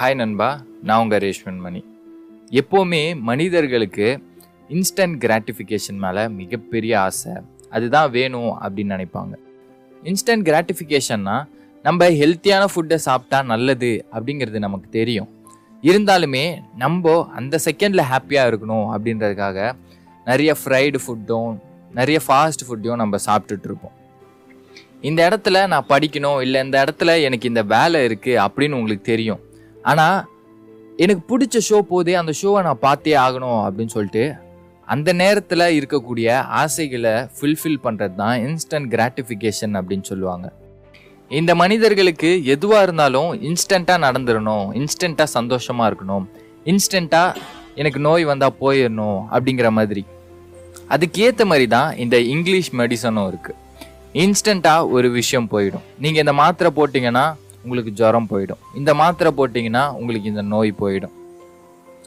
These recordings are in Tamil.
ஹாய் நண்பா. நான் உங்கள் ரேஷ்மன் மணி எப்போவுமே மனிதர்களுக்கு இன்ஸ்டன்ட் கிராட்டிஃபிகேஷன் மேலே மிகப்பெரிய ஆசை. அதுதான் வேணும் அப்படின்னு நினைப்பாங்க. இன்ஸ்டன்ட் கிராட்டிஃபிகேஷன்னா நம்ம ஹெல்த்தியான ஃபுட்டை சாப்பிட்டா நல்லது அப்படிங்கிறது நமக்கு தெரியும். இருந்தாலுமே நம்ம அந்த செகண்டில் ஹாப்பியாக இருக்கணும் அப்படின்றதுக்காக நிறைய ஃப்ரைடு ஃபுட்டும் நிறைய ஃபாஸ்ட் ஃபுட்டையும் நம்ம சாப்பிட்டுட்ருப்போம் இந்த இடத்துல நான் படிக்கணும் இல்லை இந்த இடத்துல எனக்கு இந்த வேலை இருக்குது அப்படின்னு உங்களுக்கு தெரியும். ஆனால் எனக்கு பிடிச்ச ஷோ போதே அந்த ஷோவை நான் பார்த்தே ஆகணும் அப்படின்னு சொல்லிட்டு அந்த நேரத்தில் இருக்கக்கூடிய ஆசைகளை ஃபுல்ஃபில் பண்ணுறது தான் இன்ஸ்டன்ட் கிராட்டிஃபிகேஷன் அப்படின்னு சொல்லுவாங்க. இந்த மனிதர்களுக்கு எதுவாக இருந்தாலும் இன்ஸ்டண்ட்டாக நடந்துடணும் இன்ஸ்டண்ட்டாக சந்தோஷமாக இருக்கணும் இன்ஸ்டண்ட்டாக எனக்கு நோய் வந்தால் போயிடணும் அப்படிங்கிற மாதிரி. அதுக்கேற்ற மாதிரி தான் இந்த இங்கிலீஷ் மெடிசனும் இருக்குது இன்ஸ்டண்ட்டாக ஒரு விஷயம் போயிடும். நீங்கள் இந்த மாத்திரை போட்டிங்கன்னா உங்களுக்கு ஜுரம் போயிடும். இந்த மாத்திரை போட்டிங்கன்னா உங்களுக்கு இந்த நோய் போயிடும்.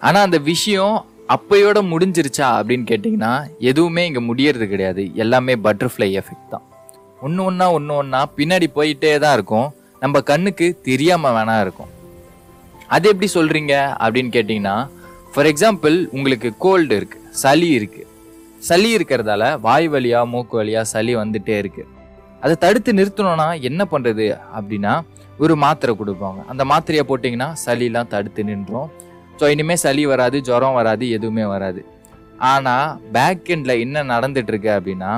ஆனால் அந்த விஷயம் அப்பையோட முடிஞ்சிருச்சா அப்படின்னு கேட்டிங்கன்னா எதுவுமே இங்கே முடியறது கிடையாது. எல்லாமே பட்டர்ஃப்ளை எஃபெக்ட் தான். ஒன்று ஒன்றா ஒன்று ஒன்றா பின்னாடி போயிட்டே தான் இருக்கும். நம்ம கண்ணுக்கு தெரியாமல் வேணா இருக்கும். அது எப்படி சொல்கிறீங்க அப்படின்னு கேட்டிங்கன்னா ஃபார் எக்ஸாம்பிள் உங்களுக்கு கோல்டு இருக்குது சளி இருக்குது சளி இருக்கிறதால வாய் வழியாக மூக்கு வழியாக சளி வந்துட்டே இருக்குது அதை தடுத்து நிறுத்தணும்னா என்ன பண்ணுறது அப்படின்னா ஒரு மாத்திரை கொடுப்பாங்க. அந்த மாத்திரையை போட்டிங்கன்னா சளிலாம் தடுத்து நின்றோம் ஸோ இனிமேல் சளி வராது ஜுரம் வராது எதுவுமே வராது. ஆனால் பேக்கெண்டில் என்ன நடந்துட்டுருக்கு அப்படின்னா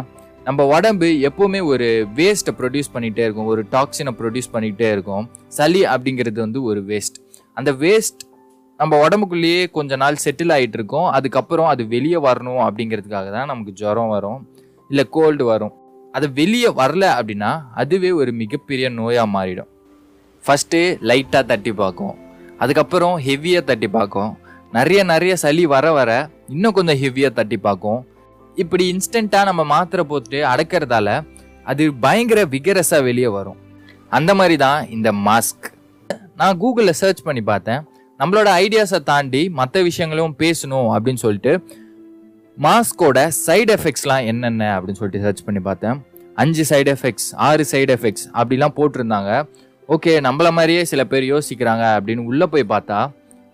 நம்ம உடம்பு எப்போவுமே ஒரு வேஸ்ட்டை ப்ரொடியூஸ் பண்ணிகிட்டே இருக்கும். ஒரு டாக்ஸினை ப்ரொடியூஸ் பண்ணிகிட்டே இருக்கும். சளி அப்படிங்கிறது வந்து ஒரு வேஸ்ட் அந்த வேஸ்ட் நம்ம உடம்புக்குள்ளேயே கொஞ்ச நாள் செட்டில் ஆகிட்டு இருக்கோம். அதுக்கப்புறம் அது வெளியே வரணும் அப்படிங்கிறதுக்காக தான் நமக்கு ஜுரம் வரும். இல்லை கோல்டு வரும். அது வெளியே வரல அப்படின்னா அதுவே ஒரு மிகப்பெரிய நோயாக மாறிடும். ஃபஸ்ட்டு லைட்டாக தட்டி பார்க்கும். அதுக்கப்புறம் ஹெவியாக தட்டி பார்க்கும். நிறைய நிறைய சளி வர வர இன்னும் கொஞ்சம் ஹெவியாக தட்டி பார்க்கும். இப்படி இன்ஸ்டண்ட்டாக நம்ம மாத்திரை போட்டு அடக்கிறதால அது பயங்கர விகரஸாக வெளியே வரும். அந்த மாதிரி தான் இந்த மாஸ்க் நான் கூகுளில் சர்ச் பண்ணி பார்த்தேன். நம்மளோட ஐடியாஸை தாண்டி மற்ற விஷயங்களும் பேசணும் அப்படின்னு சொல்லிட்டு மாஸ்கோட சைடு எஃபெக்ட்ஸ்லாம் என்னென்ன அப்படின்னு சொல்லிட்டு சர்ச் பண்ணி பார்த்தேன். அஞ்சு சைடு எஃபெக்ட்ஸ் ஆறு சைடு எஃபெக்ட்ஸ் அப்படிலாம் போட்டிருந்தாங்க. ஓகே நம்மள மாதிரியே சில பேர் யோசிக்கிறாங்க அப்படின்னு உள்ளே போய் பார்த்தா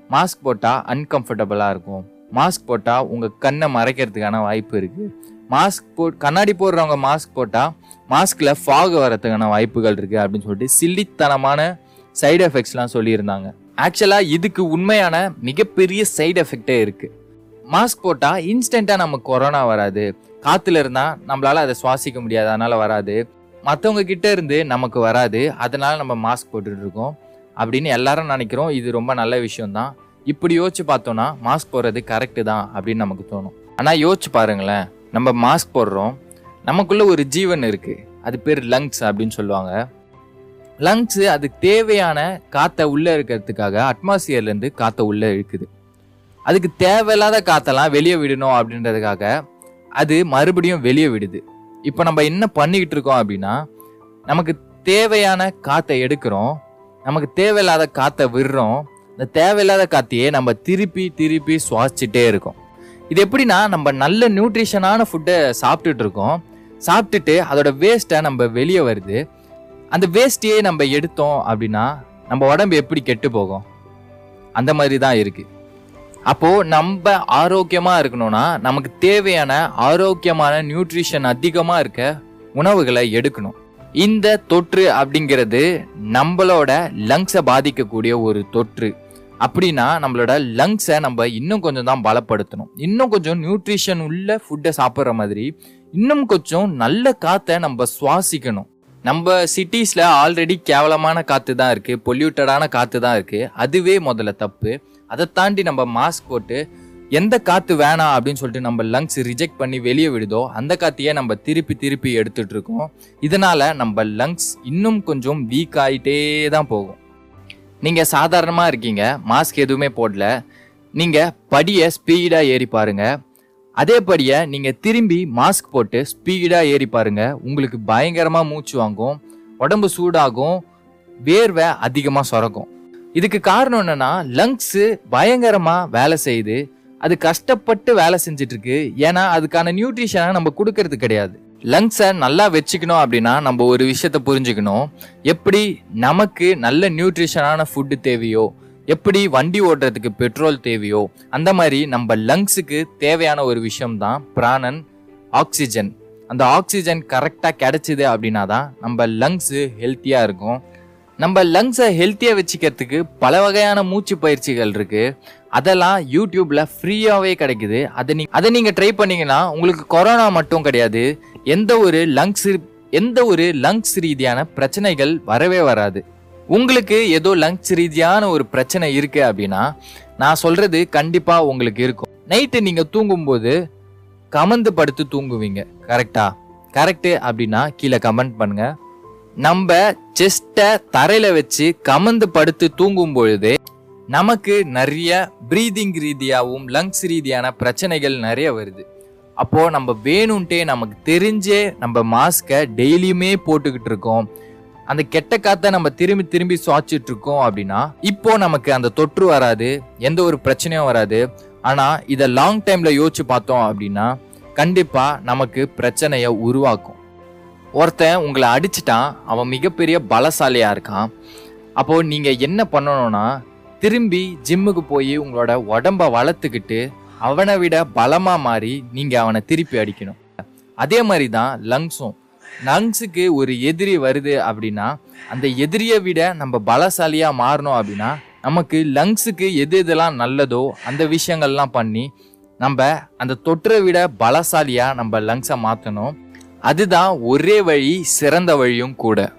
மாஸ்க் போட்டால் அன்கம்ஃபர்டபுளாக இருக்கும். மாஸ்க் போட்டால் உங்கள் கண்ணை மறைக்கிறதுக்கான வாய்ப்பு இருக்குது மாஸ்க் போ கண்ணாடி போடுறவங்க மாஸ்க் போட்டால் மாஸ்கில் ஃபாக் வரதுக்கான வாய்ப்புகள் இருக்குது அப்படின்னு சொல்லிட்டு சில்லித்தனமான சைடு எஃபெக்ட்ஸ்லாம் சொல்லியிருந்தாங்க. ஆக்சுவலாக இதுக்கு உண்மையான மிகப்பெரிய சைடு எஃபெக்டே இருக்குது மாஸ்க் போட்டால் இன்ஸ்டண்ட்டாக நமக்கு கொரோனா வராது. காற்றுல இருந்தால் நம்மளால் அதை சுவாசிக்க முடியாது அதனால் வராது. மற்றவங்க கிட்ட இருந்து நமக்கு வராது. அதனால நம்ம மாஸ்க் போட்டுட்டு இருக்கோம். அப்படின்னு எல்லாரும் நினைக்கிறோம். இது ரொம்ப நல்ல விஷயம்தான். இப்படி யோசிச்சு பார்த்தோம்னா மாஸ்க் போடுறது கரெக்டு தான் அப்படின்னு நமக்கு தோணும். ஆனால் யோசிச்சு பாருங்களேன். நம்ம மாஸ்க் போடுறோம். நமக்குள்ள ஒரு ஜீவன் இருக்கு. அது பேர் லங்ஸ் அப்படின்னு சொல்லுவாங்க. லங்ஸ் அதுக்கு தேவையான காற்றை உள்ளே இருக்கிறதுக்காக அட்மாஸ்பியர்லேருந்து காற்றை உள்ளே இழுக்குது. அதுக்கு தேவையில்லாத காற்றெல்லாம் வெளியே விடணும் அப்படின்றதுக்காக அது மறுபடியும் வெளியே விடுது. இப்போ நம்ம என்ன பண்ணிக்கிட்டு இருக்கோம் அப்படின்னா நமக்கு தேவையான காற்றை எடுக்கிறோம் நமக்கு தேவையில்லாத காற்றை விடுறோம் இந்த தேவையில்லாத காற்றையே நம்ம திருப்பி திருப்பி சுவாசிச்சுட்டே இருக்கோம். இது எப்படின்னா நம்ம நல்ல நியூட்ரிஷனான ஃபுட்டை சாப்பிட்டுட்டு இருக்கோம். சாப்பிட்டுட்டு அதோட வேஸ்ட்டை நம்ம வெளியே வருது. அந்த வேஸ்ட்டையே நம்ம எடுத்தோம் அப்படின்னா நம்ம உடம்பு எப்படி கெட்டு போகும்? அந்த மாதிரி தான் இருக்குது அப்போ நம்ம ஆரோக்கியமா இருக்கணும்னா நமக்கு தேவையான ஆரோக்கியமான நியூட்ரிஷன் அதிகமா இருக்க உணவுகளை எடுக்கணும். இந்த தொற்று அப்படிங்கிறது நம்மளோட லங்ஸை பாதிக்கக்கூடிய ஒரு தொற்று. அப்படின்னா நம்மளோட லங்ஸை நம்ம இன்னும் கொஞ்சம் தான் பலப்படுத்தணும். இன்னும் கொஞ்சம் நியூட்ரிஷன் உள்ள ஃபுட்டை சாப்பிட்ற மாதிரி இன்னும் கொஞ்சம் நல்ல காற்றை நம்ம சுவாசிக்கணும். நம்ம சிட்டிஸில் ஆல்ரெடி கேவலமான காற்று தான் இருக்குது பொல்யூட்டடான காற்று தான் இருக்குது அதுவே முதல்ல தப்பு. அதை தாண்டி நம்ம மாஸ்க் போட்டு எந்த காற்று வேணாம் அப்படின்னு சொல்லிட்டு நம்ம லங்ஸ் ரிஜெக்ட் பண்ணி வெளியே விடுதோ அந்த காற்றையே நம்ம திருப்பி திருப்பி எடுத்துட்டு இருக்கோம். இதனால நம்ம லங்ஸ் இன்னும் கொஞ்சம் வீக் ஆகிட்டே தான் போகும். நீங்கள் சாதாரணமாக இருக்கீங்க மாஸ்க் எதுவுமே போடல. நீங்கள் படியை ஸ்பீடாக ஏறி பாருங்கள் அதே படியை நீங்கள் திரும்பி மாஸ்க் போட்டு ஸ்பீடாக ஏறி பாருங்கள் உங்களுக்கு பயங்கரமாக மூச்சு வாங்கும் உடம்பு சூடாகும் வேர்வை அதிகமாக சுரக்கும். இதுக்கு காரணம் என்னன்னா லங்ஸ் பயங்கரமா வேலை செய்யுது. அது கஷ்டப்பட்டு வேலை செஞ்சுட்டு இருக்கு ஏன்னா அதுக்கான நியூட்ரிஷனை நம்ம கொடுக்கறது கிடையாது. லங்ஸை நல்லா வச்சுக்கணும் அப்படின்னா நம்ம ஒரு விஷயத்த புரிஞ்சுக்கணும். எப்படி நமக்கு நல்ல நியூட்ரிஷனான ஃபுட்டு தேவையோ எப்படி வண்டி ஓட்டுறதுக்கு பெட்ரோல் தேவையோ அந்த மாதிரி நம்ம லங்ஸுக்கு தேவையான ஒரு விஷயம் தான் பிராணன் ஆக்சிஜன் அந்த ஆக்சிஜன் கரெக்டாக கிடைச்சிது அப்படின்னா தான் நம்ம லங்ஸு ஹெல்த்தியாக இருக்கும். நம்ம லங்ஸை ஹெல்த்தியாக வச்சுக்கிறதுக்கு பல வகையான மூச்சு பயிற்சிகள் இருக்கு. அதெல்லாம் யூடியூப்ல ஃப்ரீயாகவே கிடைக்குது. அதை நீ அதை நீங்கள் ட்ரை பண்ணீங்கன்னா உங்களுக்கு கொரோனா மட்டும் கிடையாது. எந்த ஒரு லங்ஸ் எந்த ஒரு லங்ஸ் ரீதியான பிரச்சனைகள் வரவே வராது. உங்களுக்கு ஏதோ லங்ஸ் ரீதியான ஒரு பிரச்சனை இருக்கு அப்படின்னா நான் சொல்றது கண்டிப்பாக உங்களுக்கு இருக்கும். நைட்டு நீங்கள் தூங்கும்போது கமந்து படுத்து தூங்குவீங்க. கரெக்டா கரெக்டு அப்படின்னா கீழே கமெண்ட் பண்ணுங்க. நம்ம செஸ்ட்டை தரையில வச்சு கமந்து படுத்து தூங்கும் பொழுது நமக்கு நிறைய ப்ரீதிங் ரீதியாகவும் லங்ஸ் ரீதியான பிரச்சனைகள் நிறைய வருது. அப்போ நம்ம வேணும்ன்ட்டே நமக்கு தெரிஞ்சே நம்ம மாஸ்கை டெய்லியுமே போட்டுக்கிட்டு இருக்கோம். அந்த கெட்ட காற்றை நம்ம திரும்பி திரும்பி சுவாச்சிட்டு இருக்கோம் அப்படின்னா இப்போ நமக்கு அந்த தொற்று வராது எந்த ஒரு பிரச்சனையும் வராது. ஆனால் இதை லாங் டைம்ல யோசிச்சு பார்த்தோம் அப்படின்னா கண்டிப்பா நமக்கு பிரச்சனையை உருவாக்கும். ஒருத்தன் உங்களை அடிச்சிட்டான் அவன் மிகப்பெரிய பலசாலியாக இருக்கான். அப்போ நீங்கள் என்ன பண்ணணும்னா திரும்பி ஜிம்முக்கு போய் உங்களோட உடம்ப வளர்த்துக்கிட்டு அவனை விட பலமாக மாறி நீங்கள் அவனை திருப்பி அடிக்கணும். அதே மாதிரி தான் லங்ஸும் லங்ஸுக்கு ஒரு எதிரி வருது அப்படின்னா அந்த எதிரியை விட நம்ம பலசாலியாக மாறணும் அப்படின்னா நமக்கு லங்ஸுக்கு எது எதெல்லாம் நல்லதோ அந்த விஷயங்கள்லாம் பண்ணி நம்ம அந்த தொற்றை விட பலசாலியாக நம்ம லங்ஸை மாற்றணும் அதுதான் ஒரே வழி சிறந்த வழியும் கூட.